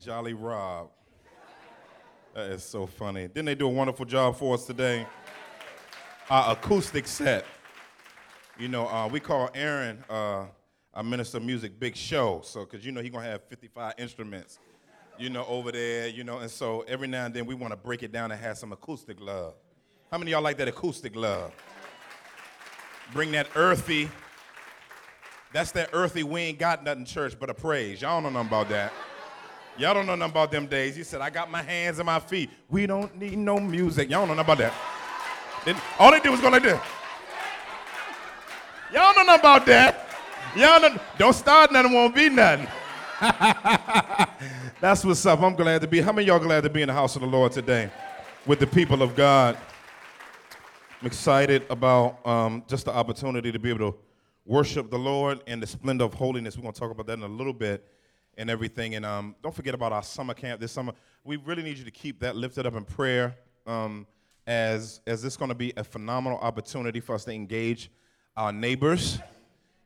Jolly Rob. That is so funny. Didn't they do a wonderful job for us today? Our acoustic set. You know, uh, we call Aaron, uh, our minister of music, Big Show. So, because you know he's going to have 55 instruments, you know, over there, you know. And so every now and then we want to break it down and have some acoustic love. How many y'all like that acoustic love? Bring that earthy. That's that earthy, we ain't got nothing church but a praise. Y'all don't know nothing about that. Y'all don't know nothing about them days. He said, I got my hands and my feet. We don't need no music. Y'all don't know nothing about that. all they did was go like this. Y'all don't know nothing about that. Y'all don't, don't start nothing, won't be nothing. That's what's up. I'm glad to be. How many y'all glad to be in the house of the Lord today with the people of God? I'm excited about um, just the opportunity to be able to worship the Lord in the splendor of holiness. We're going to talk about that in a little bit and everything. And um, don't forget about our summer camp this summer. We really need you to keep that lifted up in prayer um, as, as this is going to be a phenomenal opportunity for us to engage our neighbors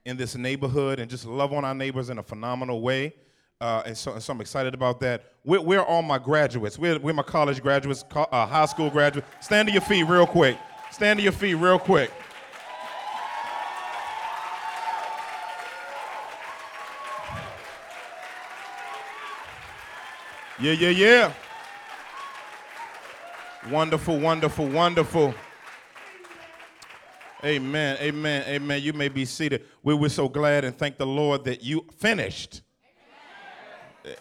in this neighborhood and just love on our neighbors in a phenomenal way. Uh, and, so, and, so, I'm excited about that. Where are all my graduates? We're, we're my college graduates, co- uh, high school graduates? Stand to your feet real quick. Stand to your feet real quick. Yeah, yeah, yeah. Wonderful, wonderful, wonderful. Amen, amen, amen. You may be seated. We were so glad and thank the Lord that you finished.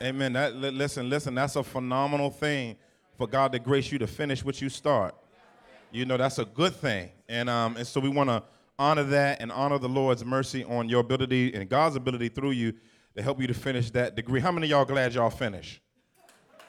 Amen. Listen, listen, that's a phenomenal thing for God to grace you to finish what you start. You know, that's a good thing. And, um, and so we want to honor that and honor the Lord's mercy on your ability and God's ability through you to help you to finish that degree. How many y'all glad y'all finished?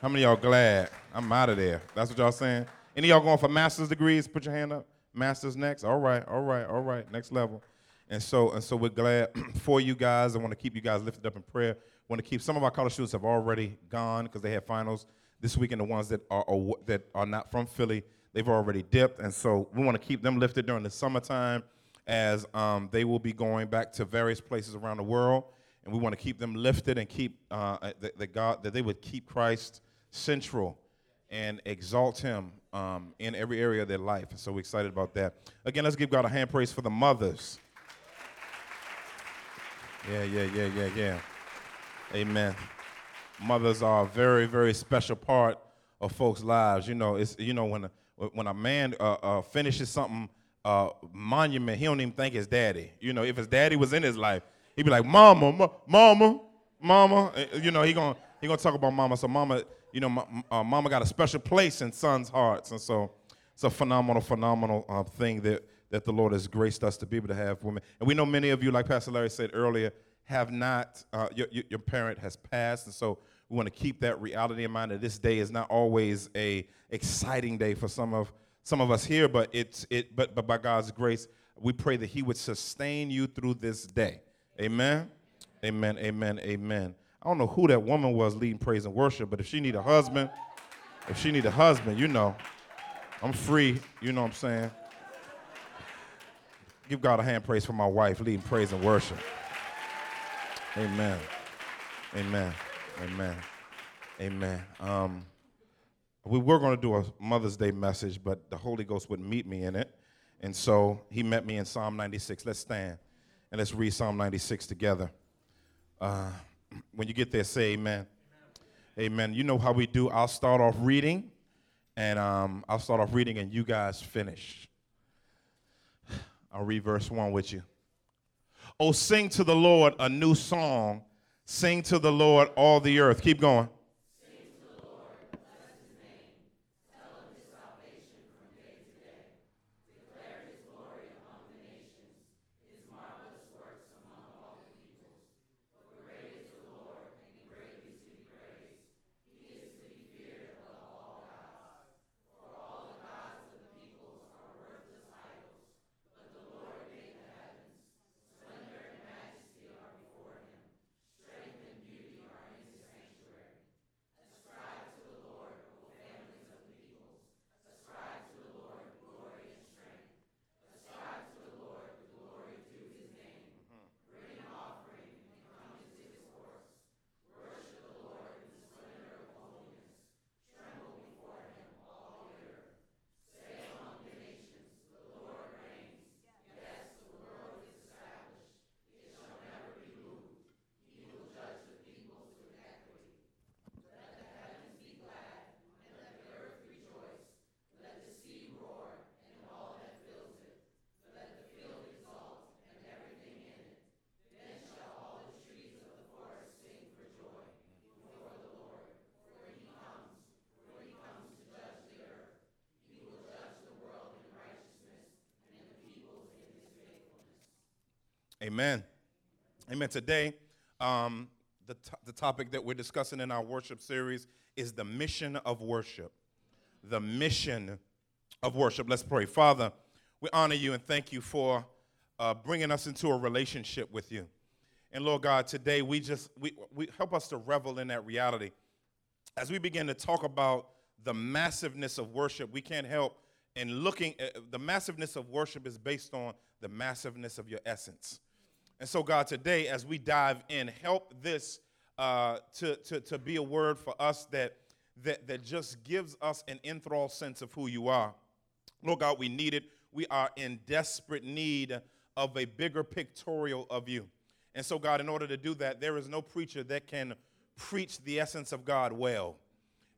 How many y'all glad? I'm out of there. That's what y'all saying? Any y'all going for master's degrees? Put your hand up. Master's next. All right, all right, all right. Next level. And so, and so we're glad for you guys. I want to keep you guys lifted up in prayer. Want to keep some of our college students have already gone because they had finals this weekend. The ones that are, are that are not from Philly, they've already dipped, and so we want to keep them lifted during the summertime as um, they will be going back to various places around the world, and we want to keep them lifted and keep uh, that, that God that they would keep Christ central and exalt him um, in every area of their life. So we're excited about that. Again, let's give God a hand praise for the mothers. Yeah, yeah, yeah, yeah, yeah. Amen. Mothers are a very, very special part of folks' lives. You know, it's you know when a, when a man uh, uh, finishes something uh, monument, he don't even think his daddy. You know, if his daddy was in his life, he'd be like, "Mama, mama, mama." You know, he gonna he gonna talk about mama. So mama you know, uh, mama got a special place in sons' hearts. And so it's a phenomenal, phenomenal uh, thing that, that the Lord has graced us to be able to have women. And we know many of you, like Pastor Larry said earlier, have not, uh, your, your parent has passed. And so we want to keep that reality in mind that this day is not always a exciting day for some of, some of us here, but, it's, it, but, but by God's grace, we pray that he would sustain you through this day. Amen. Amen. Amen. Amen. I don't know who that woman was leading praise and worship, but if she need a husband, if she need a husband, you know, I'm free. You know what I'm saying? Give God a hand praise for my wife leading praise and worship. Amen. Amen. Amen. Amen. Um, we were going to do a Mother's Day message, but the Holy Ghost wouldn't meet me in it. And so he met me in Psalm 96. Let's stand and let's read Psalm 96 together. Uh, when you get there, say amen. amen. Amen. You know how we do. I'll start off reading, and um, I'll start off reading, and you guys finish. I'll read verse 1 with you. Oh, sing to the Lord a new song. Sing to the Lord all the earth. Keep going. Amen. Amen. Today, um, the, t- the topic that we're discussing in our worship series is the mission of worship. The mission of worship. Let's pray. Father, we honor you and thank you for uh, bringing us into a relationship with you. And Lord God, today we just we, we help us to revel in that reality. As we begin to talk about the massiveness of worship, we can't help in looking at the massiveness of worship is based on the massiveness of your essence. And so, God, today, as we dive in, help this uh, to, to, to be a word for us that, that, that just gives us an enthrall sense of who you are. Lord God, we need it. We are in desperate need of a bigger pictorial of you. And so, God, in order to do that, there is no preacher that can preach the essence of God well.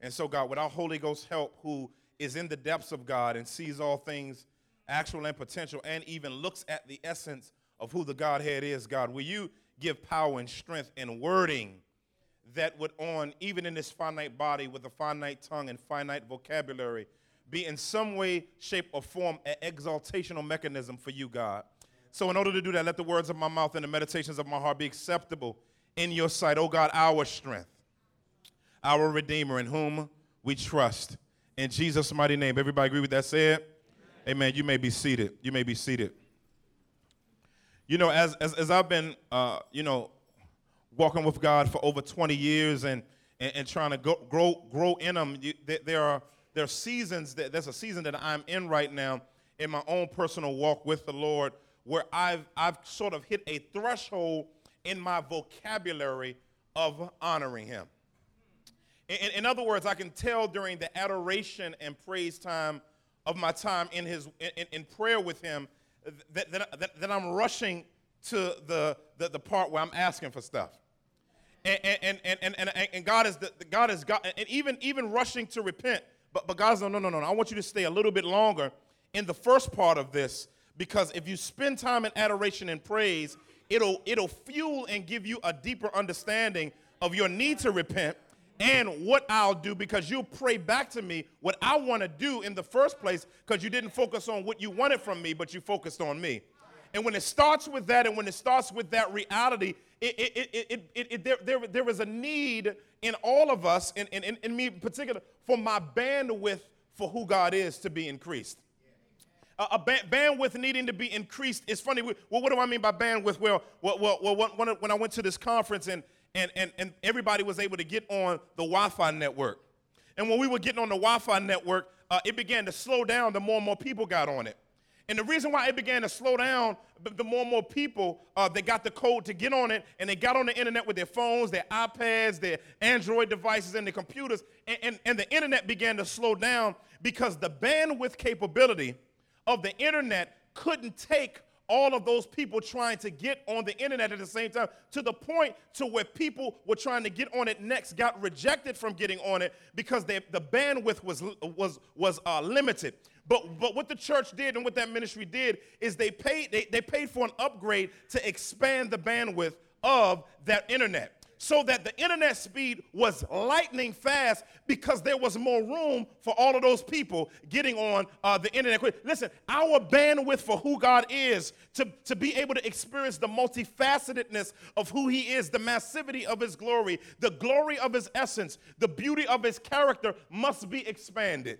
And so, God, without Holy Ghost help, who is in the depths of God and sees all things actual and potential, and even looks at the essence of who the Godhead is, God, will you give power and strength and wording that would, on even in this finite body with a finite tongue and finite vocabulary, be in some way, shape, or form an exaltational mechanism for you, God. So, in order to do that, let the words of my mouth and the meditations of my heart be acceptable in your sight, oh God, our strength, our Redeemer, in whom we trust. In Jesus' mighty name. Everybody agree with that? Say it. Amen. You may be seated. You may be seated. You know, as, as, as I've been, uh, you know, walking with God for over 20 years and, and, and trying to go, grow, grow in them, you, there, are, there are seasons, that, there's a season that I'm in right now in my own personal walk with the Lord where I've, I've sort of hit a threshold in my vocabulary of honoring Him. In, in, other words, I can tell during the adoration and praise time of my time in, his, in, in prayer with him that, that, that, I'm rushing to the, the, the, part where I'm asking for stuff. And, and, and, and, and, and God is, the, God is God, and even, even rushing to repent. But, but God's no, no, no, no. I want you to stay a little bit longer in the first part of this because if you spend time in adoration and praise, it'll, it'll fuel and give you a deeper understanding of your need to repent and what I'll do because you'll pray back to me what I want to do in the first place because you didn't focus on what you wanted from me, but you focused on me. And when it starts with that, and when it starts with that reality, it, it, it, it, there, there, there is a need in all of us, in, in, in me in particular, for my bandwidth for who God is to be increased. Uh, a ba- bandwidth needing to be increased is funny. Well, what do I mean by bandwidth? Well, well, well, well when I went to this conference and and, and, and everybody was able to get on the Wi Fi network. And when we were getting on the Wi Fi network, uh, it began to slow down the more and more people got on it. And the reason why it began to slow down, the more and more people uh, they got the code to get on it, and they got on the internet with their phones, their iPads, their Android devices, and their computers, and, and, and the internet began to slow down because the bandwidth capability of the internet couldn't take all of those people trying to get on the internet at the same time to the point to where people were trying to get on it next got rejected from getting on it because they, the bandwidth was, was, was uh, limited. But, but what the church did and what that ministry did is they paid, they, they paid for an upgrade to expand the bandwidth of that internet so that the internet speed was lightning fast because there was more room for all of those people getting on uh, the internet. Listen, our bandwidth for who God is, to, to be able to experience the multifacetedness of who He is, the massivity of His glory, the glory of His essence, the beauty of His character must be expanded.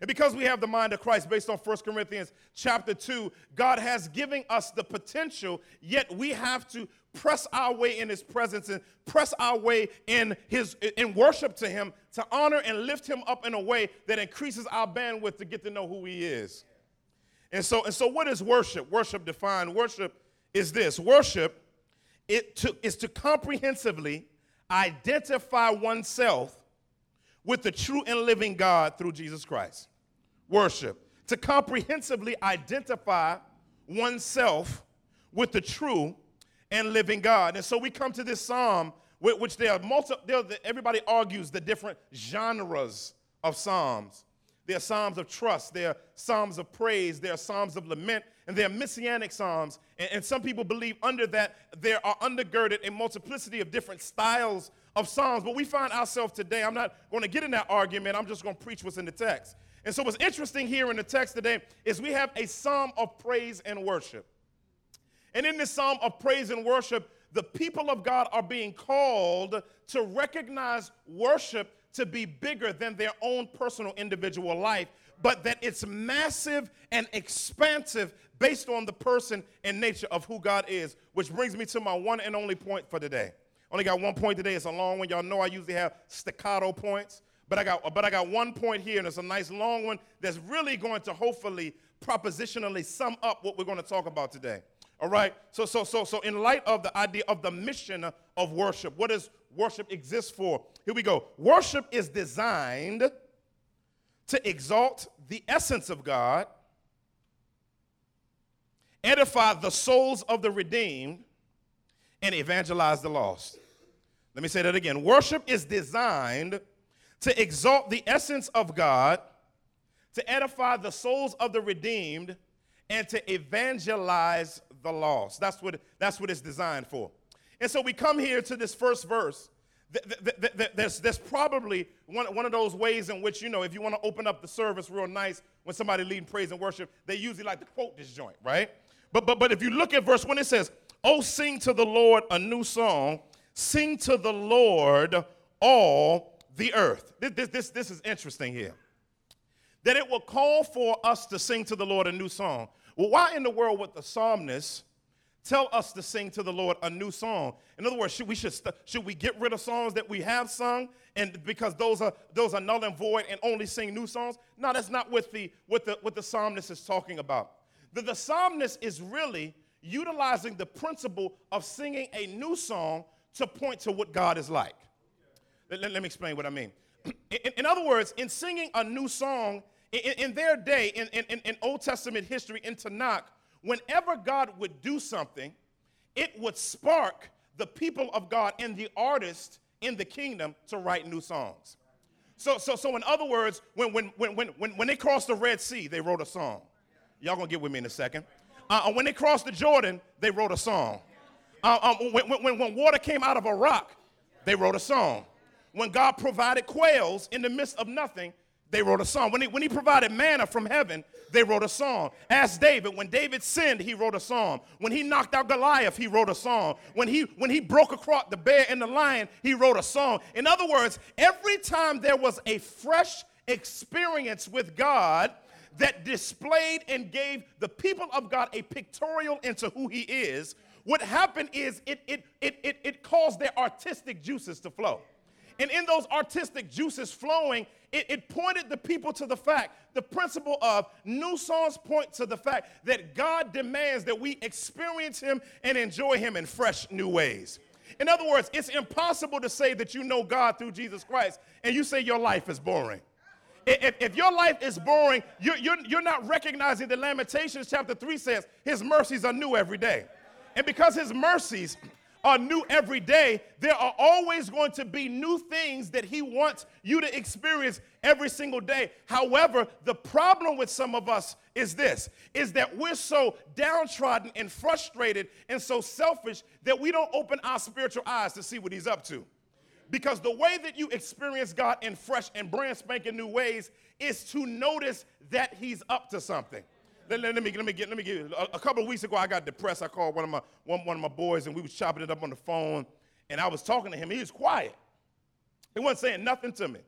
And because we have the mind of Christ based on 1 Corinthians chapter 2, God has given us the potential, yet we have to press our way in his presence and press our way in his in worship to him to honor and lift him up in a way that increases our bandwidth to get to know who he is. And so and so what is worship? Worship defined worship is this. Worship it to, is to comprehensively identify oneself with the true and living God through Jesus Christ. Worship to comprehensively identify oneself with the true and living God. And so we come to this psalm, which there are multi, everybody argues the different genres of psalms. There are psalms of trust, there are psalms of praise, there are psalms of lament, and there are messianic psalms. And, and some people believe under that there are undergirded a multiplicity of different styles of psalms. But we find ourselves today, I'm not going to get in that argument, I'm just going to preach what's in the text. And so, what's interesting here in the text today is we have a psalm of praise and worship. And in this psalm of praise and worship, the people of God are being called to recognize worship to be bigger than their own personal individual life, but that it's massive and expansive based on the person and nature of who God is. Which brings me to my one and only point for today. Only got one point today. It's a long one. Y'all know I usually have staccato points, but I got but I got one point here, and it's a nice long one that's really going to hopefully propositionally sum up what we're going to talk about today. All right. So so so so in light of the idea of the mission of worship, what does worship exist for? Here we go. Worship is designed to exalt the essence of God, edify the souls of the redeemed, and evangelize the lost. Let me say that again. Worship is designed to exalt the essence of God, to edify the souls of the redeemed, and to evangelize the lost. That's what, that's what it's designed for. And so we come here to this first verse. There's, there's probably one, one of those ways in which, you know, if you want to open up the service real nice when somebody leading praise and worship, they usually like to quote this joint, right? But, but, but if you look at verse 1, it says, Oh, sing to the Lord a new song, sing to the Lord all the earth. This, this, this, this is interesting here. That it will call for us to sing to the Lord a new song. Well, why in the world would the psalmist tell us to sing to the Lord a new song? In other words, should we should, st- should we get rid of songs that we have sung and because those are those are null and void and only sing new songs? No, that's not what the what the what the psalmist is talking about. The, the psalmist is really utilizing the principle of singing a new song to point to what God is like. Let, let, let me explain what I mean. In, in, other words, in singing a new song, in, in their day, in, in, in Old Testament history, in Tanakh, whenever God would do something, it would spark the people of God and the artists in the kingdom to write new songs. So, so, so in other words, when, when, when, when, when they crossed the Red Sea, they wrote a song. Y'all gonna get with me in a second. Uh, uh, when they crossed the Jordan, they wrote a song. Uh, um, when, when, when water came out of a rock, they wrote a song. When God provided quails in the midst of nothing, they wrote a song. When he, when he provided manna from heaven, they wrote a song. Ask David. When David sinned, he wrote a song. When he knocked out Goliath, he wrote a song. When he, when he broke across the bear and the lion, he wrote a song. In other words, every time there was a fresh experience with God, that displayed and gave the people of God a pictorial into who He is, what happened is it, it, it, it, it caused their artistic juices to flow. And in those artistic juices flowing, it, it, pointed the people to the fact, the principle of new songs point to the fact that God demands that we experience Him and enjoy Him in fresh new ways. In other words, it's impossible to say that you know God through Jesus Christ and you say your life is boring. If, if your life is boring, you're, you're, you're not recognizing that Lamentations chapter 3 says his mercies are new every day. And because his mercies are new every day, there are always going to be new things that he wants you to experience every single day. However, the problem with some of us is this is that we're so downtrodden and frustrated and so selfish that we don't open our spiritual eyes to see what he's up to. Because the way that you experience God in fresh and brand spanking new ways is to notice that He's up to something. Let, let, let me let me get let me get a, a, couple of weeks ago I got depressed. I called one of my one, one of my boys and we was chopping it up on the phone and I was talking to him. He was quiet. He wasn't saying nothing to me.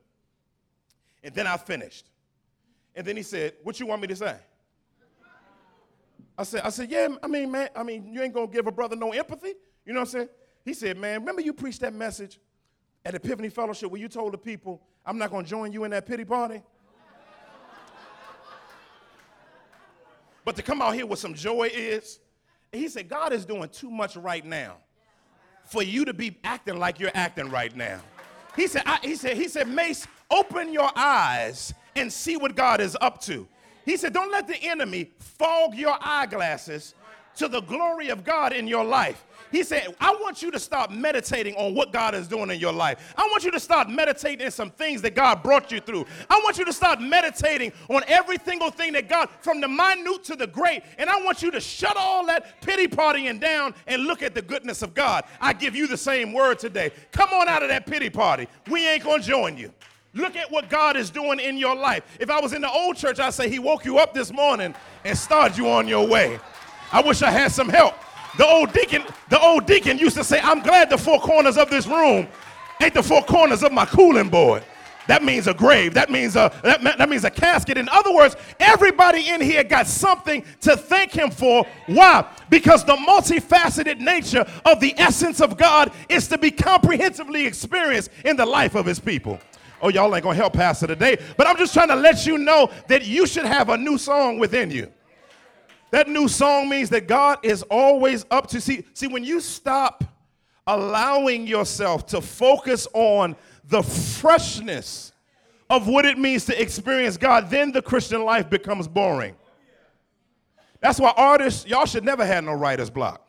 And then I finished. And then he said, "What you want me to say?" I said, "I said, yeah. I mean, man. I mean, you ain't gonna give a brother no empathy. You know what I'm saying?" He said, "Man, remember you preached that message at Epiphany Fellowship where you told the people, I'm not to join you in that pity party? But to come out here with some joy is, he said, God is doing too much right now for you to be acting like you're acting right now. He said, I, he said, he said, Mace, open your eyes and see what God is up to. He said, don't let the enemy fog your eyeglasses to the glory of God in your life. He said, I want you to start meditating on what God is doing in your life. I want you to start meditating in some things that God brought you through. I want you to start meditating on every single thing that God, from the minute to the great. And I want you to shut all that pity partying down and look at the goodness of God. I give you the same word today. Come on out of that pity party. We ain't going to join you. Look at what God is doing in your life. If I was in the old church, I'd say He woke you up this morning and started you on your way. I wish I had some help. The old deacon, the old deacon used to say, I'm glad the four corners of this room ain't the four corners of my cooling board. That means a grave. That means a that, that means a casket. In other words, everybody in here got something to thank him for. Why? Because the multifaceted nature of the essence of God is to be comprehensively experienced in the life of his people. Oh, y'all ain't gonna help Pastor today, but I'm just trying to let you know that you should have a new song within you. That new song means that God is always up to see. See, when you stop allowing yourself to focus on the freshness of what it means to experience God, then the Christian life becomes boring. That's why artists, y'all should never have no writer's block.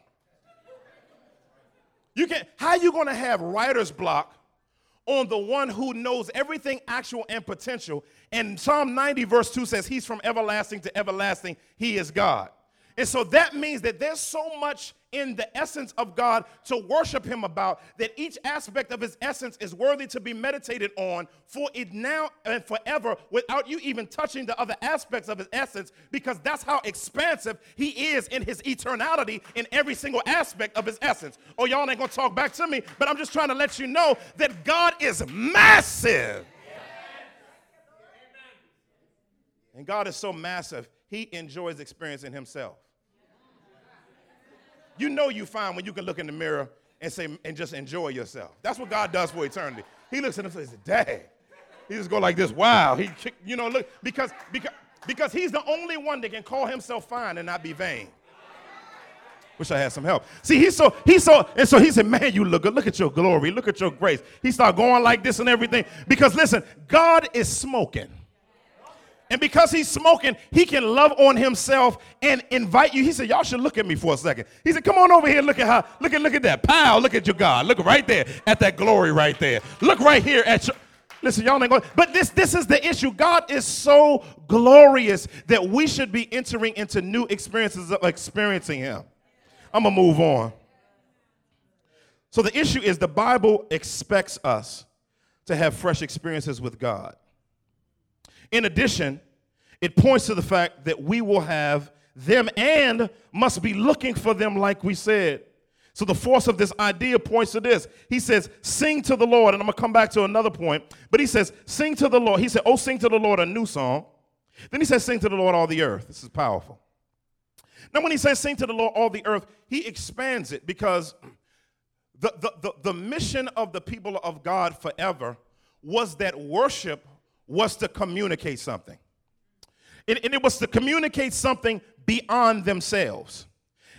You can how you gonna have writer's block on the one who knows everything actual and potential. And Psalm 90, verse 2 says, He's from everlasting to everlasting, He is God. And so that means that there's so much in the essence of God to worship Him about that each aspect of His essence is worthy to be meditated on for it now and forever without you even touching the other aspects of His essence because that's how expansive He is in His eternality in every single aspect of His essence. Oh, y'all ain't gonna talk back to me, but I'm just trying to let you know that God is massive. And God is so massive, He enjoys experiencing Himself. You know you fine when you can look in the mirror and say and just enjoy yourself. That's what God does for eternity. He looks at himself and says, "Dang." He just go like this. Wow. He you know look because because because he's the only one that can call himself fine and not be vain. Wish I had some help. See, he's so he so and so he said, "Man, you look good. Look at your glory. Look at your grace." He started going like this and everything because listen, God is smoking. And because he's smoking, he can love on himself and invite you. He said, Y'all should look at me for a second. He said, Come on over here. Look at how, look at look at that. Pow, look at your God. Look right there at that glory right there. Look right here at your listen, y'all ain't going, but this this is the issue. God is so glorious that we should be entering into new experiences of experiencing him. I'm gonna move on. So the issue is the Bible expects us to have fresh experiences with God. In addition, it points to the fact that we will have them and must be looking for them, like we said. So the force of this idea points to this. He says, Sing to the Lord. And I'm going to come back to another point. But he says, Sing to the Lord. He said, Oh, sing to the Lord a new song. Then he says, Sing to the Lord all the earth. This is powerful. Now, when he says, Sing to the Lord all the earth, he expands it because the, the, the, the mission of the people of God forever was that worship was to communicate something. And it was to communicate something beyond themselves.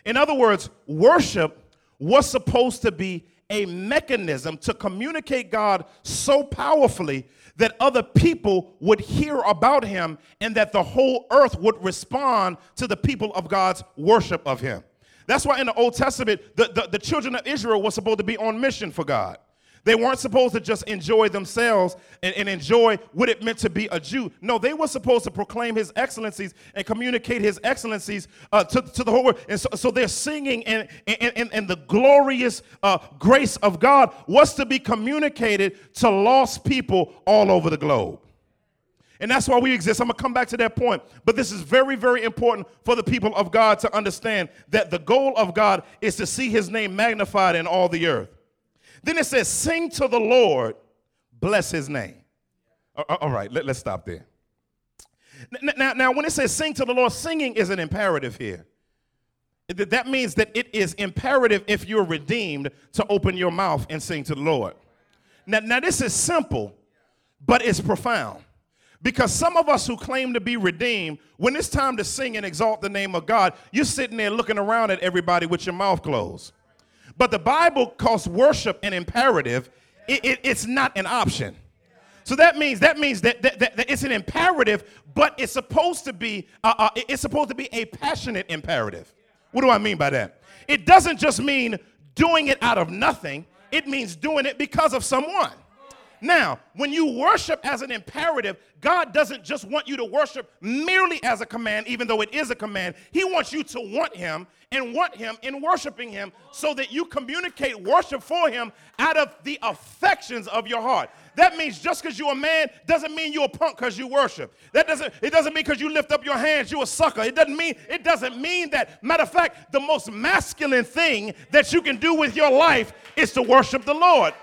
In other words, worship was supposed to be a mechanism to communicate God so powerfully that other people would hear about him and that the whole earth would respond to the people of God's worship of him. That's why in the Old Testament, the, the, the children of Israel were supposed to be on mission for God. They weren't supposed to just enjoy themselves and, and, enjoy what it meant to be a Jew. No, they were supposed to proclaim his excellencies and communicate his excellencies uh, to, to the whole world. And so, so they're singing, and, and, and, and the glorious uh, grace of God was to be communicated to lost people all over the globe. And that's why we exist. I'm going to come back to that point. But this is very, very important for the people of God to understand that the goal of God is to see his name magnified in all the earth. Then it says, Sing to the Lord, bless his name. All right, let, us stop there. Now, now, when it says sing to the Lord, singing is an imperative here. That means that it is imperative if you're redeemed to open your mouth and sing to the Lord. Now, now this is simple, but it's profound. Because some of us who claim to be redeemed, when it's time to sing and exalt the name of God, you're sitting there looking around at everybody with your mouth closed. But the Bible calls worship an imperative. It, it, it's not an option. So that means that means that, that, that, that it's an imperative, but it's supposed to be uh, uh, it's supposed to be a passionate imperative. What do I mean by that? It doesn't just mean doing it out of nothing. It means doing it because of someone. Now, when you worship as an imperative, God doesn't just want you to worship merely as a command, even though it is a command. He wants you to want Him and want Him in worshiping Him so that you communicate worship for Him out of the affections of your heart. That means just because you're a man doesn't mean you're a punk because you worship. That doesn't, it doesn't mean because you lift up your hands, you're a sucker. It doesn't mean, it doesn't mean that. Matter of fact, the most masculine thing that you can do with your life is to worship the Lord.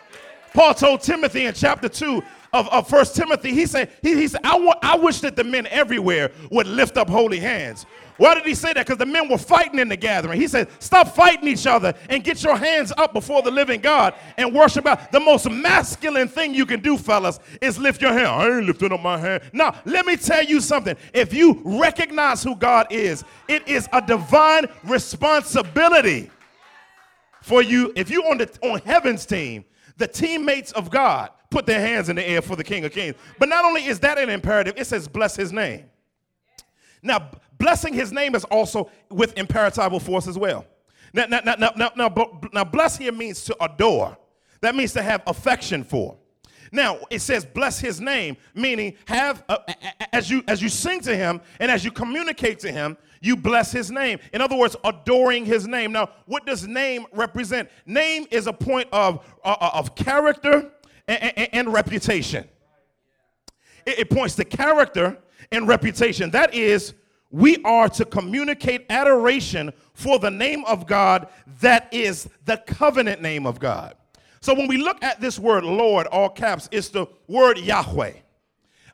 Paul told Timothy in chapter 2 of, of 1 Timothy, he said, he, he said I, want, I wish that the men everywhere would lift up holy hands. Why did he say that? Because the men were fighting in the gathering. He said, Stop fighting each other and get your hands up before the living God and worship God. The most masculine thing you can do, fellas, is lift your hand. I ain't lifting up my hand. Now, let me tell you something. If you recognize who God is, it is a divine responsibility for you. If you're on, the, on heaven's team, the teammates of God put their hands in the air for the King of Kings. But not only is that an imperative, it says, bless his name. Now, blessing his name is also with imperatival force as well. Now, now, now, now, now, now, bless here means to adore. That means to have affection for. Now it says bless his name, meaning have uh, as you as you sing to him and as you communicate to him, you bless his name. In other words, adoring his name. Now, what does name represent? Name is a point of uh, uh of character and, and, and reputation. It, it points to character and reputation. That is, we are to communicate adoration for the name of God that is the covenant name of God. So when we look at this word Lord, all caps, it's the word Yahweh.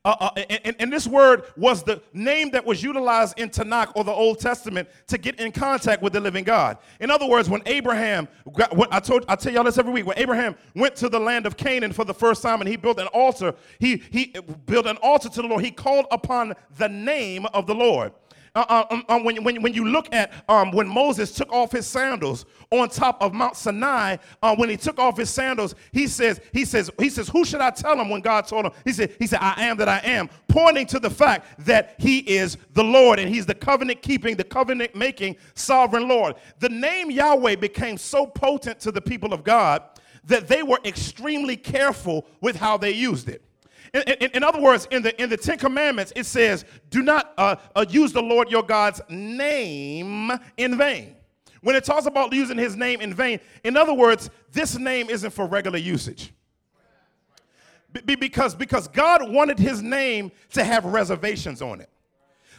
Uh, uh, and, and, this word was the name that was utilized in Tanakh or the Old Testament to get in contact with the living God. In other words, when Abraham, got, I told, I tell y'all this every week, when Abraham went to the land of Canaan for the first time and he built an altar, he, he built an altar to the Lord. He called upon the name of the Lord. Uh, uh, um, um, when, when, when you look at um, when Moses took off his sandals on top of Mount Sinai, uh, when he took off his sandals, he says, he says, he says, who should I tell him when God told him? He said, he said, I am that I am, pointing to the fact that he is the Lord and he's the covenant keeping, the covenant making sovereign Lord. The name Yahweh became so potent to the people of God that they were extremely careful with how they used it. In, in, in, other words, in the, in the Ten Commandments, it says, do not uh, uh, use the Lord your God's name in vain. When it talks about using his name in vain, in other words, this name isn't for regular usage. Be, because, because God wanted his name to have reservations on it.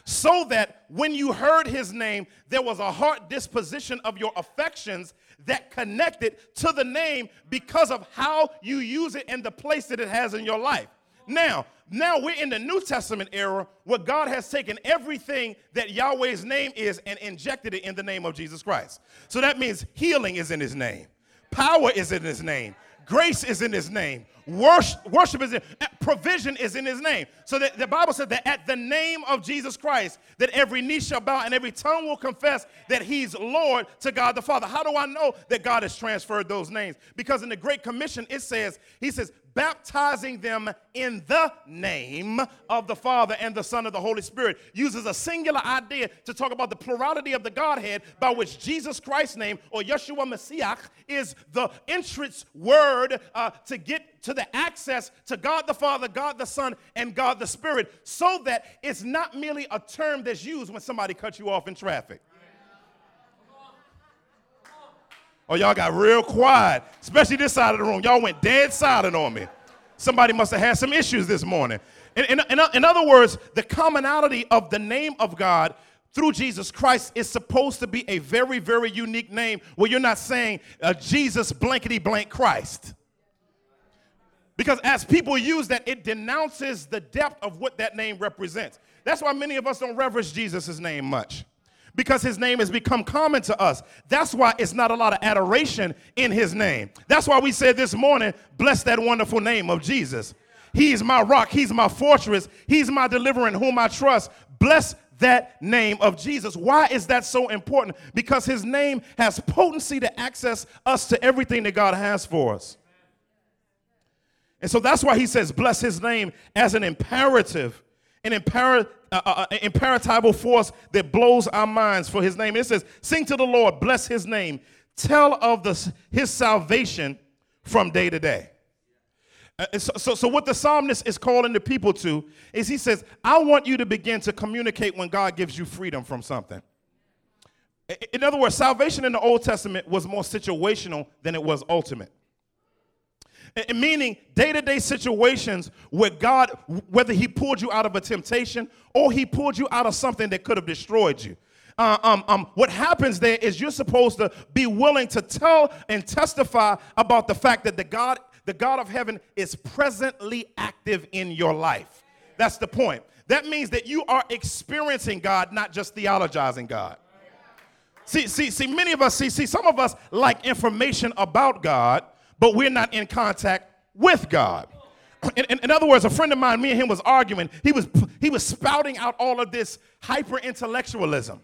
So that when you heard his name, there was a heart disposition of your affections that connected to the name because of how you use it and the place that it has in your life. Now, now we're in the New Testament era where God has taken everything that Yahweh's name is and injected it in the name of Jesus Christ. So that means healing is in his name, power is in his name, grace is in his name, worship, worship is in, provision is in his name. So that the Bible said that at the name of Jesus Christ, that every knee shall bow and every tongue will confess that he's Lord to God the Father. How do I know that God has transferred those names? Because in the Great Commission, it says, He says, baptizing them in the name of the Father and the Son of the Holy Spirit. Uses a singular idea to talk about the plurality of the Godhead by which Jesus Christ's name or Yeshua Messiah is the entrance word uh, to get to the access to God the Father, God the Son, and God the Spirit, so that it's not merely a term that's used when somebody cuts you off in traffic. Oh, y'all got real quiet, especially this side of the room. Y'all went dead silent on me. Somebody must have had some issues this morning. In, in, in, in other words, the commonality of the name of God through Jesus Christ is supposed to be a very, very unique name where you're not saying uh, Jesus blankety blank Christ. Because as people use that, it denounces the depth of what that name represents. That's why many of us don't reverence Jesus' name much because his name has become common to us. That's why it's not a lot of adoration in his name. That's why we said this morning, bless that wonderful name of Jesus. He's my rock, he's my fortress, he's my deliverer in whom I trust. Bless that name of Jesus. Why is that so important? Because his name has potency to access us to everything that God has for us. And so that's why he says, bless his name as an imperative an imperative, uh, uh, uh force that blows our minds for his name. It says, Sing to the Lord, bless his name, tell of the, his salvation from day to day. Uh, so, so, so, what the psalmist is calling the people to is he says, I want you to begin to communicate when God gives you freedom from something. In other words, salvation in the Old Testament was more situational than it was ultimate. Meaning, day to day situations where God, whether He pulled you out of a temptation or He pulled you out of something that could have destroyed you. Uh, um, um, what happens there is you're supposed to be willing to tell and testify about the fact that the God, the God of heaven, is presently active in your life. That's the point. That means that you are experiencing God, not just theologizing God. See, see, see, many of us, see, see, some of us like information about God, but we're not in contact with God. In, in, in, other words, a friend of mine, me and him was arguing. He was he was spouting out all of this hyper intellectualism.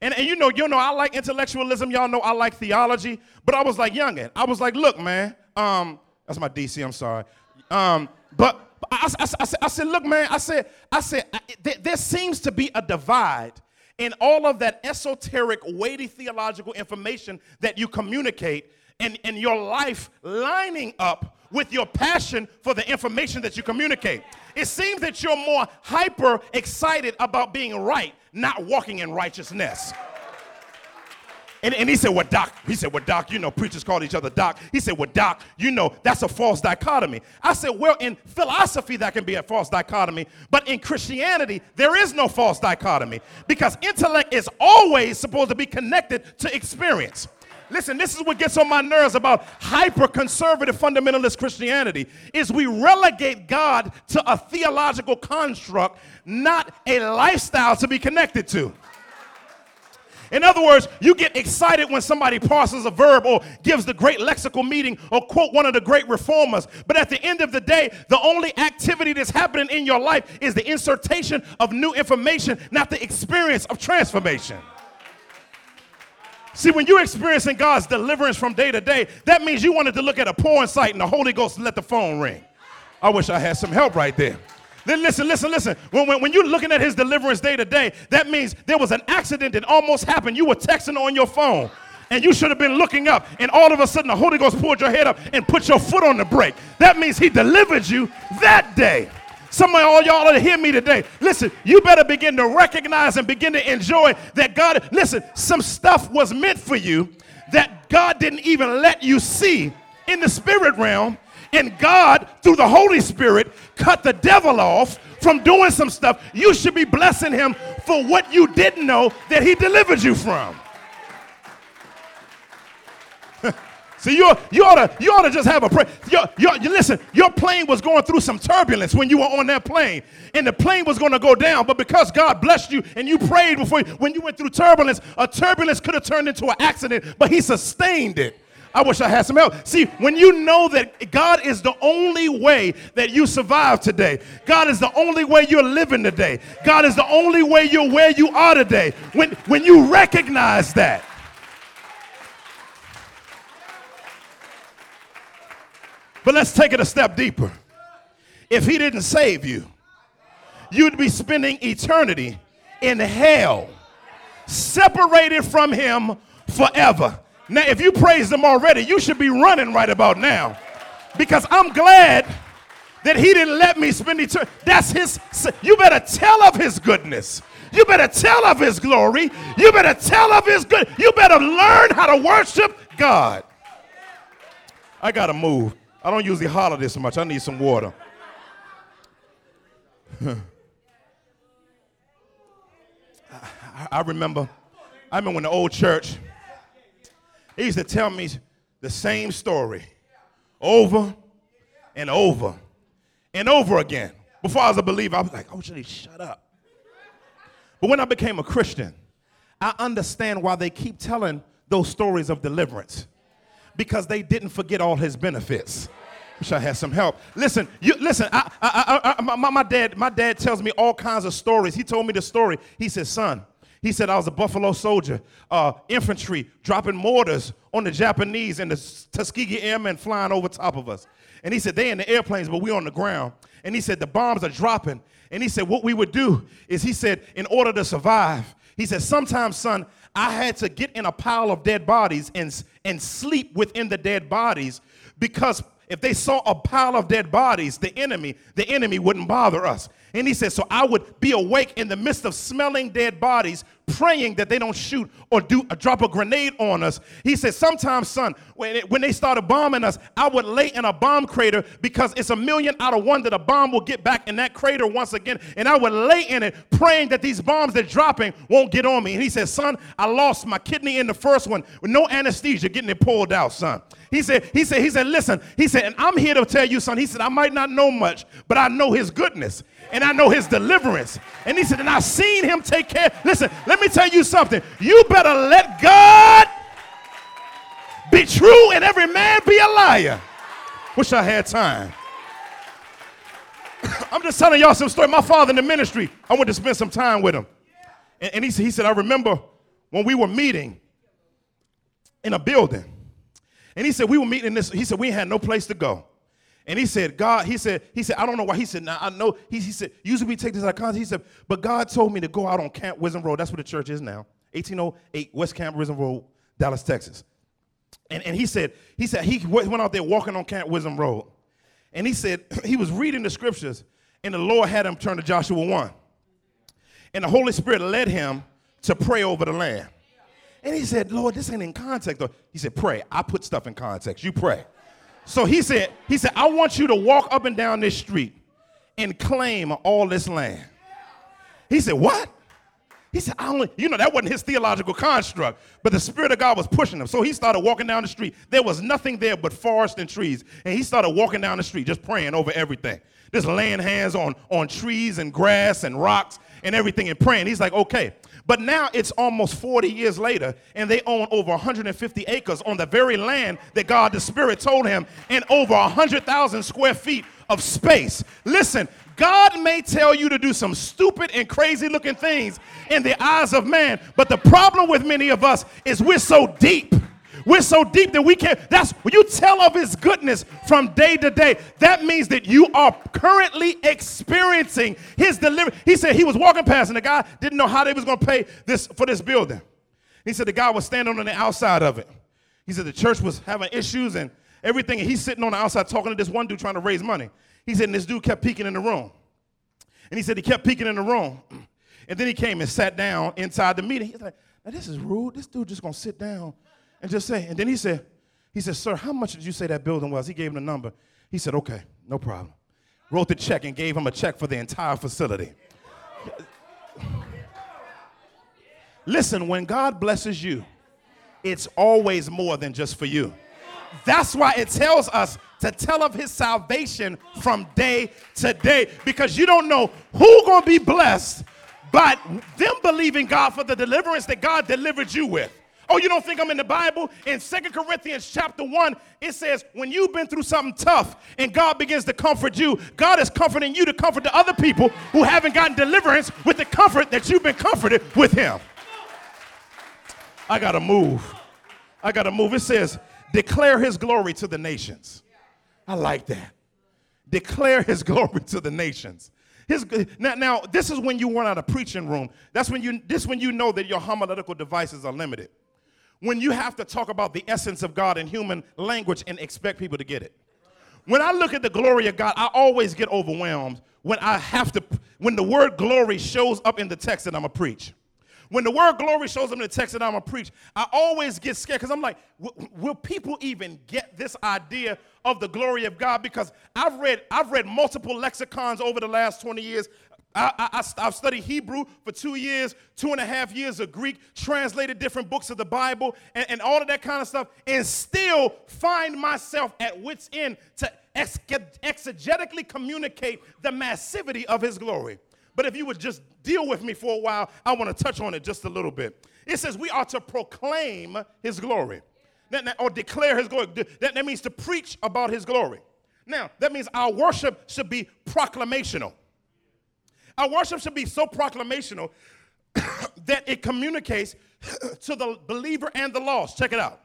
And, and you know, you know, I like intellectualism. Y'all know I like theology. But I was like youngin. I was like, look, man. Um, that's my DC. I'm sorry. Um, but I, I, I, I, said, look, man. I said, I said, there, there seems to be a divide in all of that esoteric, weighty theological information that you communicate and, and your life lining up with your passion for the information that you communicate. It seems that you're more hyper excited about being right, not walking in righteousness. And, and he said, Well, Doc, he said, Well, Doc, you know, preachers call each other Doc. He said, Well, Doc, you know, that's a false dichotomy. I said, Well, in philosophy, that can be a false dichotomy, but in Christianity, there is no false dichotomy because intellect is always supposed to be connected to experience. Listen, this is what gets on my nerves about hyper conservative fundamentalist Christianity is we relegate God to a theological construct, not a lifestyle to be connected to. In other words, you get excited when somebody parses a verb or gives the great lexical meaning or quote one of the great reformers. But at the end of the day, the only activity that's happening in your life is the insertion of new information, not the experience of transformation. See, when you're experiencing God's deliverance from day to day, that means you wanted to look at a porn site and the Holy Ghost let the phone ring. I wish I had some help right there. Then listen, listen, listen. When, when, when, you're looking at his deliverance day to day, that means there was an accident that almost happened. You were texting on your phone and you should have been looking up, and all of a sudden the Holy Ghost pulled your head up and put your foot on the brake. That means he delivered you that day. Some of all y'all to hear me today. Listen, you better begin to recognize and begin to enjoy that God, listen, some stuff was meant for you that God didn't even let you see in the spirit realm. And God, through the Holy Spirit, cut the devil off from doing some stuff. You should be blessing him for what you didn't know that he delivered you from. See, you, you, ought to, you ought to just have a prayer. Listen, your plane was going through some turbulence when you were on that plane, and the plane was going to go down. But because God blessed you and you prayed before, you, when you went through turbulence, a turbulence could have turned into an accident, but He sustained it. I wish I had some help. See, when you know that God is the only way that you survive today, God is the only way you're living today, God is the only way you're where you are today, when, when you recognize that, But let's take it a step deeper. If he didn't save you, you'd be spending eternity in hell, separated from him forever. Now, if you praised him already, you should be running right about now. Because I'm glad that he didn't let me spend eternity. That's his, you better tell of his goodness. You better tell of his glory. You better tell of his good. You better learn how to worship God. I got to move. I don't usually holler this much. I need some water. I remember, I remember when the old church, used to tell me the same story over and over and over again. Before I was a believer, I was like, oh, should they shut up? But when I became a Christian, I understand why they keep telling those stories of deliverance because they didn't forget all his benefits. Wish I had some help. Listen, you listen. I, I, I, my, my dad, my dad tells me all kinds of stories. He told me the story. He said, "Son, he said I was a Buffalo soldier, uh, infantry, dropping mortars on the Japanese and the Tuskegee Airmen flying over top of us. And he said they in the airplanes, but we on the ground. And he said the bombs are dropping. And he said what we would do is he said in order to survive, he said sometimes, son, I had to get in a pile of dead bodies and, and sleep within the dead bodies because if they saw a pile of dead bodies, the enemy, the enemy wouldn't bother us. And he said, So I would be awake in the midst of smelling dead bodies, praying that they don't shoot or do or drop a grenade on us. He said, Sometimes, son, when, it, when they started bombing us, I would lay in a bomb crater because it's a million out of one that a bomb will get back in that crater once again. And I would lay in it, praying that these bombs that dropping won't get on me. And he said, Son, I lost my kidney in the first one with no anesthesia, getting it pulled out, son. He said, he said, he said, listen, he said, and I'm here to tell you, son. He said, I might not know much, but I know his goodness and I know his deliverance. And he said, and I've seen him take care. Listen, let me tell you something. You better let God be true and every man be a liar. Wish I had time. I'm just telling y'all some story. My father in the ministry, I went to spend some time with him. And, and he, he said, I remember when we were meeting in a building and he said, we were meeting in this, he said, we had no place to go. And he said, God, he said, he said, I don't know why. He said, now I know, he, he said, usually we take this out of context. He said, but God told me to go out on Camp Wisdom Road. That's where the church is now. 1808 West Camp Wisdom Road, Dallas, Texas. And, and he said, he said, he went out there walking on Camp Wisdom Road. And he said, he was reading the scriptures, and the Lord had him turn to Joshua 1. And the Holy Spirit led him to pray over the land. And he said, Lord, this ain't in context. Though. He said, pray. I put stuff in context. You pray. So he said, he said, I want you to walk up and down this street and claim all this land. He said, What? He said, I only, you know, that wasn't his theological construct, but the Spirit of God was pushing him. So he started walking down the street. There was nothing there but forest and trees. And he started walking down the street, just praying over everything. Just laying hands on, on trees and grass and rocks and everything and praying. He's like, okay, but now it's almost 40 years later, and they own over 150 acres on the very land that God the Spirit told him, and over 100,000 square feet of space. Listen, God may tell you to do some stupid and crazy looking things in the eyes of man, but the problem with many of us is we're so deep we're so deep that we can't. That's when you tell of his goodness from day to day. That means that you are currently experiencing his deliverance. He said he was walking past and the guy didn't know how they was going to pay this for this building. He said the guy was standing on the outside of it. He said the church was having issues and everything, and he's sitting on the outside talking to this one dude trying to raise money. He said, and this dude kept peeking in the room. And he said he kept peeking in the room. And then he came and sat down inside the meeting. He's like, now this is rude. This dude just gonna sit down and just say, and then he said, he said, sir, how much did you say that building was? He gave him the number. He said, okay, no problem. Wrote the check and gave him a check for the entire facility. Listen, when God blesses you, it's always more than just for you. That's why it tells us to tell of his salvation from day to day because you don't know who going to be blessed but them believing God for the deliverance that God delivered you with. Oh, you don't think I'm in the Bible? In Second Corinthians chapter 1, it says, when you've been through something tough and God begins to comfort you, God is comforting you to comfort the other people who haven't gotten deliverance with the comfort that you've been comforted with Him. I gotta move. I gotta move. It says, declare His glory to the nations. I like that. Declare His glory to the nations. His, now, now, this is when you run out of preaching room. That's when you, this when you know that your homiletical devices are limited when you have to talk about the essence of God in human language and expect people to get it. When I look at the glory of God, I always get overwhelmed when I have to, when the word glory shows up in the text that I'm to preach. When the word glory shows up in the text that I'm to preach, I always get scared because I'm like, will people even get this idea of the glory of God? Because I've read, I've read multiple lexicons over the last 20 years. I, have studied Hebrew for two years, two and a half years of Greek, translated different books of the Bible, and, and all of that kind of stuff, and still find myself at wits' end to ex- exegetically communicate the massivity of His glory. But if you would just deal with me for a while, I want to touch on it just a little bit. It says we are to proclaim His glory, that, that, or declare His glory. That, that means to preach about His glory. Now, that means our worship should be proclamational. Our worship should be so proclamational that it communicates to the believer and the lost. Check it out.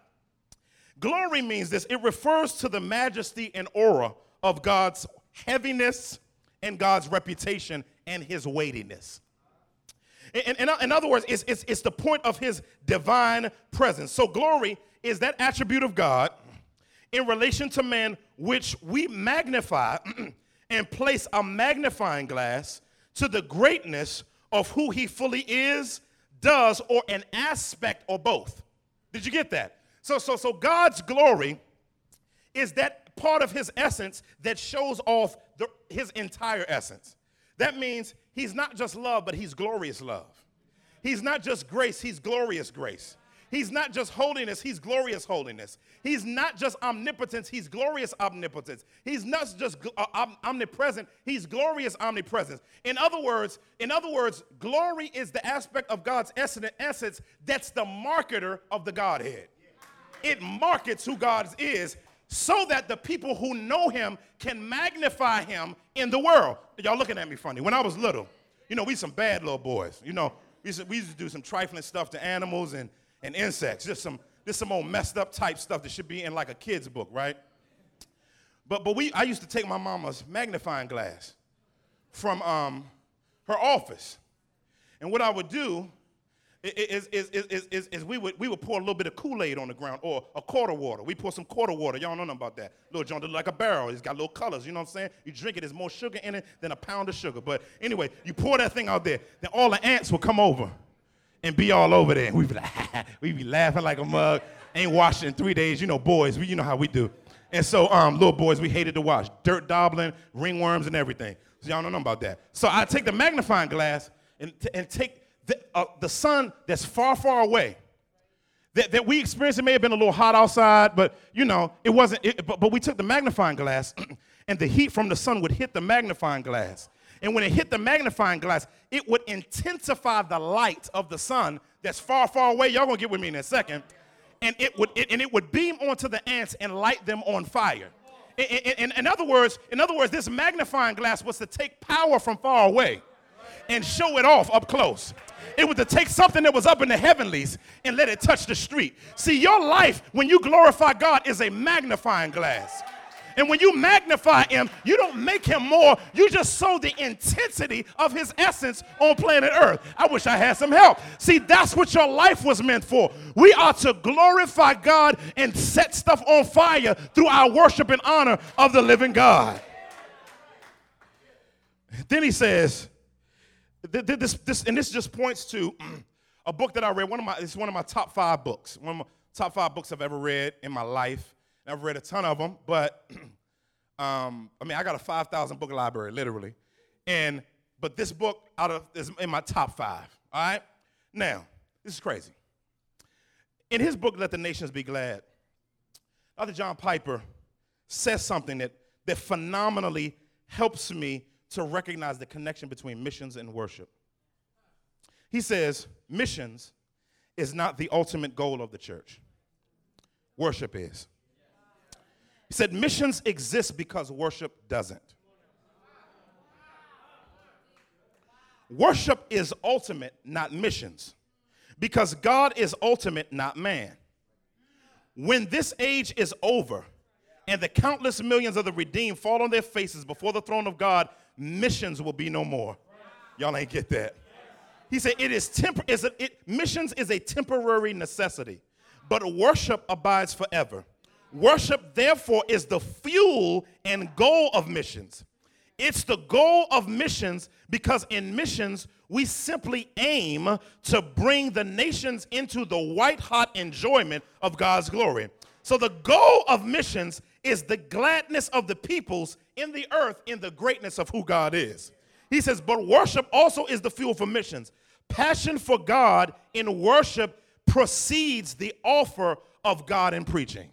Glory means this it refers to the majesty and aura of God's heaviness and God's reputation and his weightiness. In, in, in other words, it's, it's, it's the point of his divine presence. So, glory is that attribute of God in relation to man, which we magnify and place a magnifying glass to the greatness of who he fully is, does, or an aspect or both. Did you get that? So, so, so God's glory is that part of his essence that shows off the, his entire essence. That means he's not just love, but he's glorious love. He's not just grace, he's glorious grace. He's not just holiness, he's glorious holiness. He's not just omnipotence, he's glorious omnipotence. He's not just uh, omnipresent, he's glorious omnipresence. In other words, in other words, glory is the aspect of God's essence that's the marketer of the Godhead. It markets who God is so that the people who know him can magnify him in the world. Y'all looking at me funny. When I was little, you know, we some bad little boys. You know, we used to, we used to do some trifling stuff to animals and and insects. Just some, just some old messed up type stuff that should be in like a kid's book, right? But, but we, I used to take my mama's magnifying glass from um, her office. And what I would do is, is, is, is, is, we, would, we would pour a little bit of Kool-Aid on the ground or a quarter water. We pour some quarter water. Y'all know nothing about that. Little John like a barrel. It's got little colors. You know what I'm saying? You drink it, there's more sugar in it than a pound of sugar. But anyway, you pour that thing out there. Then all the ants will come over and be all over there. We be like, we be laughing like a mug. Ain't washed in three days. You know, boys, we, you know how we do. And so, um, little boys, we hated to wash. Dirt daubling, ringworms, and everything. So y'all don't know about that. So I take the magnifying glass and, and take the, uh, the sun that's far, far away. That, that we experienced, it may have been a little hot outside, but you know, it wasn't, it, but, but we took the magnifying glass and the heat from the sun would hit the magnifying glass. And when it hit the magnifying glass, it would intensify the light of the sun that's far, far away. Y'all gonna get with me in a second. And it would, it, and it would beam onto the ants and light them on fire. In, in, in, other words, in other words, this magnifying glass was to take power from far away and show it off up close. It was to take something that was up in the heavenlies and let it touch the street. See, your life, when you glorify God, is a magnifying glass. And when you magnify him, you don't make him more, you just show the intensity of his essence on planet Earth. I wish I had some help. See, that's what your life was meant for. We are to glorify God and set stuff on fire through our worship and honor of the living God. Then he says, this, this, and this just points to a book that I read. One of my, it's one of my top five books. One of my top five books I've ever read in my life. I've read a ton of them, but um, I mean, I got a 5,000 book library, literally. And, but this book out of is in my top five, all right? Now, this is crazy. In his book, Let the Nations Be Glad, Dr. John Piper says something that, that phenomenally helps me to recognize the connection between missions and worship. He says, missions is not the ultimate goal of the church. Worship is. He said, missions exist because worship doesn't. Worship is ultimate, not missions, because God is ultimate, not man. When this age is over and the countless millions of the redeemed fall on their faces before the throne of God, missions will be no more. Y'all ain't get that. He said, it is temp- is it, it, missions is a temporary necessity, but worship abides forever. Worship, therefore, is the fuel and goal of missions. It's the goal of missions because in missions, we simply aim to bring the nations into the white hot enjoyment of God's glory. So, the goal of missions is the gladness of the peoples in the earth in the greatness of who God is. He says, but worship also is the fuel for missions. Passion for God in worship precedes the offer of God in preaching.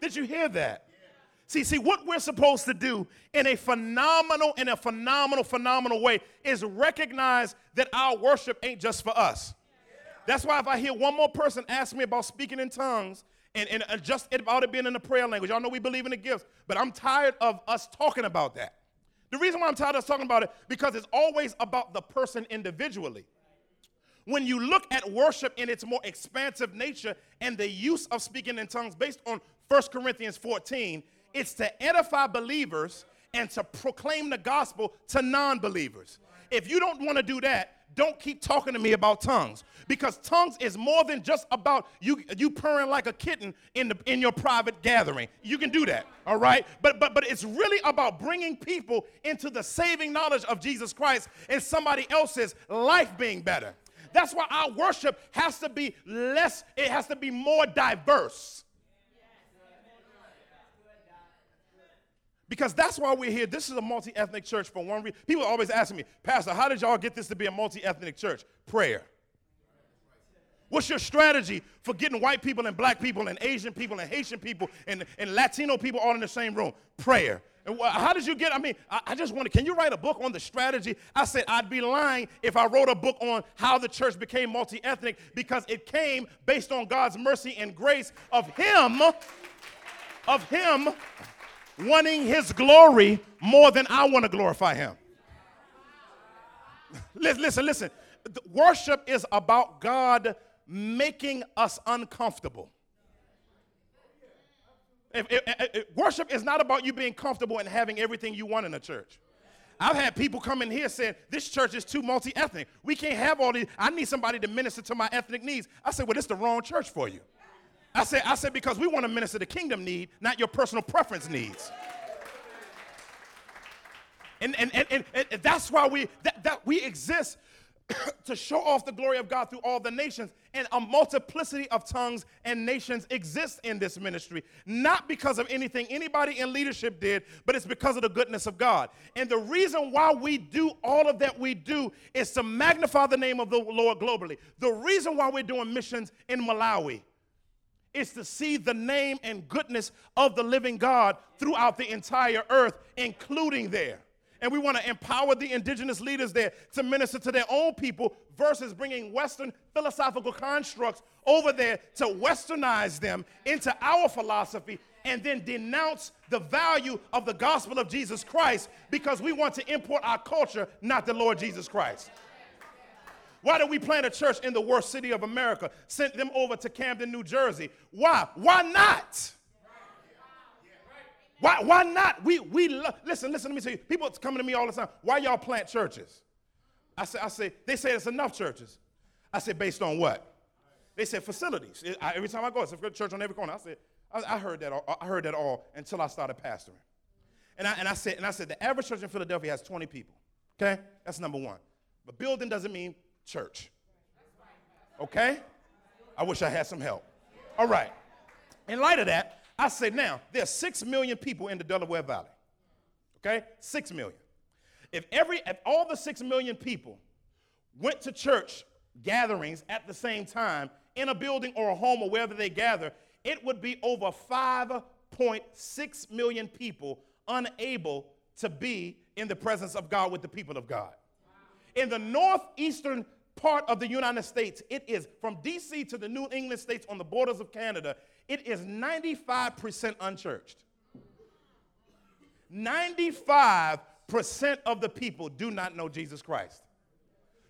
Did you hear that? See, see, what we're supposed to do in a phenomenal, in a phenomenal, phenomenal way is recognize that our worship ain't just for us. That's why if I hear one more person ask me about speaking in tongues and, and just about it being in the prayer language, y'all know we believe in the gifts, but I'm tired of us talking about that. The reason why I'm tired of us talking about it, because it's always about the person individually. When you look at worship in its more expansive nature and the use of speaking in tongues based on 1 Corinthians 14, it's to edify believers and to proclaim the gospel to non believers. If you don't want to do that, don't keep talking to me about tongues because tongues is more than just about you you purring like a kitten in the in your private gathering. You can do that, all right? But but but it's really about bringing people into the saving knowledge of Jesus Christ and somebody else's life being better. That's why our worship has to be less, it has to be more diverse. Because that's why we're here. This is a multi ethnic church for one reason. People always ask me, Pastor, how did y'all get this to be a multi ethnic church? Prayer. What's your strategy for getting white people and black people and Asian people and Haitian people and, and Latino people all in the same room? Prayer. How did you get? I mean, I, I just wanted. Can you write a book on the strategy? I said I'd be lying if I wrote a book on how the church became multi ethnic because it came based on God's mercy and grace of Him, of Him wanting His glory more than I want to glorify Him. Listen, listen. Worship is about God making us uncomfortable. If, if, if, worship is not about you being comfortable and having everything you want in a church. I've had people come in here saying, This church is too multi ethnic. We can't have all these. I need somebody to minister to my ethnic needs. I said, Well, it's the wrong church for you. I said, I said, because we want to minister the kingdom need, not your personal preference needs. And, and, and, and, and that's why we, that, that we exist to show off the glory of God through all the nations. And a multiplicity of tongues and nations exist in this ministry, not because of anything anybody in leadership did, but it's because of the goodness of God. And the reason why we do all of that we do is to magnify the name of the Lord globally. The reason why we're doing missions in Malawi is to see the name and goodness of the living God throughout the entire earth, including there and we want to empower the indigenous leaders there to minister to their own people versus bringing Western philosophical constructs over there to westernize them into our philosophy and then denounce the value of the gospel of Jesus Christ because we want to import our culture, not the Lord Jesus Christ. Why did we plant a church in the worst city of America? Sent them over to Camden, New Jersey. Why? Why not? Why, why not? We, we lo- listen, listen, to me you. People coming to me all the time. Why y'all plant churches? I say, I say, they say it's enough churches. I said, based on what? They said facilities. It, I, every time I go, it's a church on every corner. I said, I, I, heard that all, I heard that all until I started pastoring. And I, and I said, and I said, the average church in Philadelphia has 20 people. Okay? That's number one. But building doesn't mean church. Okay? I wish I had some help. All right. In light of that, I say now, there are six million people in the Delaware Valley. Okay? Six million. If every if all the six million people went to church gatherings at the same time in a building or a home or wherever they gather, it would be over 5.6 million people unable to be in the presence of God with the people of God. In the northeastern part of the United States, it is from DC to the New England states on the borders of Canada, it is 95% unchurched. 95% of the people do not know Jesus Christ.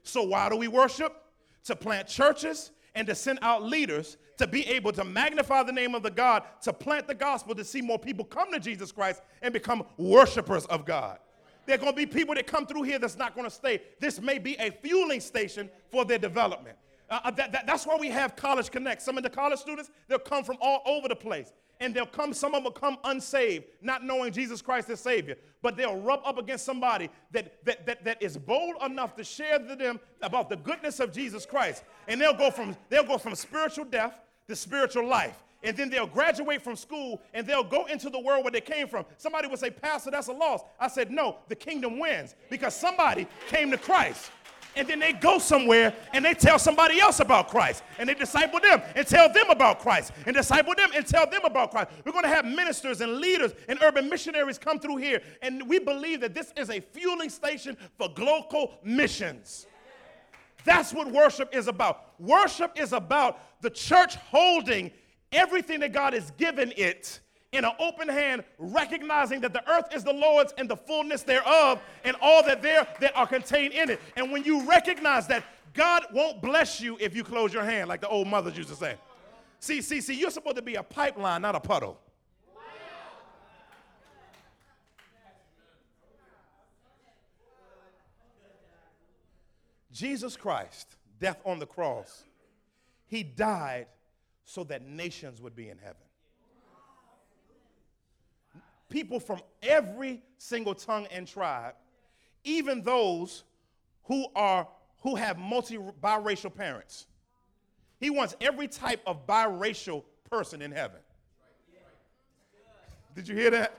So, why do we worship? To plant churches and to send out leaders to be able to magnify the name of the God, to plant the gospel, to see more people come to Jesus Christ and become worshipers of God. There are going to be people that come through here that's not going to stay. This may be a fueling station for their development. Uh, uh, that, that, that's why we have College Connect. Some of the college students, they'll come from all over the place. And they'll come, some of them will come unsaved, not knowing Jesus Christ as Savior. But they'll rub up against somebody that, that, that, that is bold enough to share to them about the goodness of Jesus Christ. And they'll go from, they'll go from spiritual death to spiritual life and then they'll graduate from school and they'll go into the world where they came from. Somebody would say, Pastor, that's a loss. I said, No, the kingdom wins because somebody came to Christ and then they go somewhere and they tell somebody else about Christ and they disciple them and tell them about Christ and disciple them and tell them about Christ. We're going to have ministers and leaders and urban missionaries come through here and we believe that this is a fueling station for global missions. That's what worship is about. Worship is about the church holding everything that God has given it in an open hand, recognizing that the earth is the Lord's and the fullness thereof, and all that there that are contained in it. And when you recognize that, God won't bless you if you close your hand, like the old mothers used to say. See, see, see, you're supposed to be a pipeline, not a puddle. Jesus Christ, death on the cross, he died so that nations would be in heaven. People from every single tongue and tribe, even those who are who have multi biracial parents. He wants every type of biracial person in heaven. Did you hear that?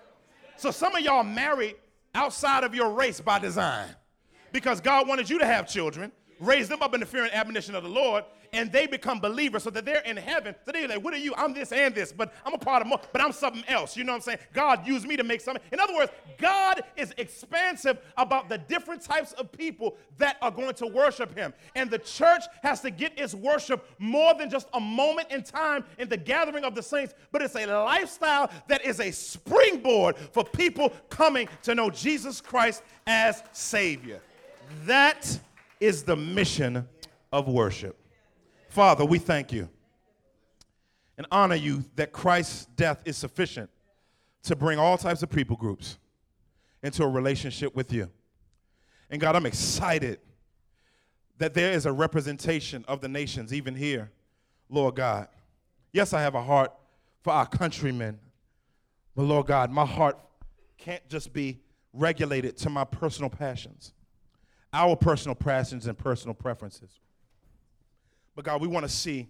So some of y'all married outside of your race by design because God wanted you to have children, raise them up in the fear and admonition of the Lord, and they become believers so that they're in heaven. So they're like, what are you? I'm this and this, but I'm a part of more, but I'm something else. You know what I'm saying? God used me to make something. In other words, God is expansive about the different types of people that are going to worship him. And the church has to get its worship more than just a moment in time in the gathering of the saints, but it's a lifestyle that is a springboard for people coming to know Jesus Christ as Savior. That is the mission of worship. Father, we thank you and honor you that Christ's death is sufficient to bring all types of people groups into a relationship with you. And God, I'm excited that there is a representation of the nations even here, Lord God. Yes, I have a heart for our countrymen, but Lord God, my heart can't just be regulated to my personal passions, our personal passions and personal preferences. But God, we want to see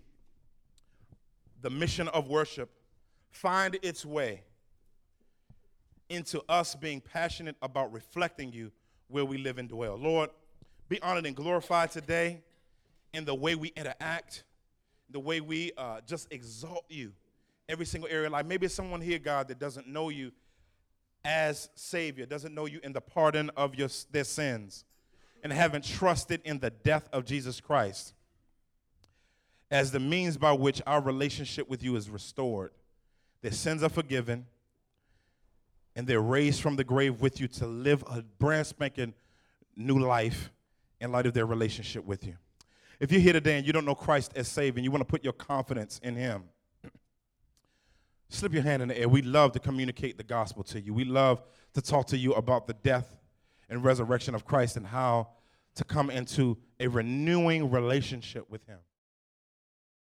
the mission of worship find its way into us being passionate about reflecting you where we live and dwell. Lord, be honored and glorified today in the way we interact, the way we uh, just exalt you every single area of life. Maybe someone here, God, that doesn't know you as Savior, doesn't know you in the pardon of your, their sins, and haven't trusted in the death of Jesus Christ as the means by which our relationship with you is restored. Their sins are forgiven, and they're raised from the grave with you to live a brand spanking new life in light of their relationship with you. If you're here today and you don't know Christ as Savior and you want to put your confidence in Him, slip your hand in the air. We love to communicate the gospel to you. We love to talk to you about the death and resurrection of Christ and how to come into a renewing relationship with Him.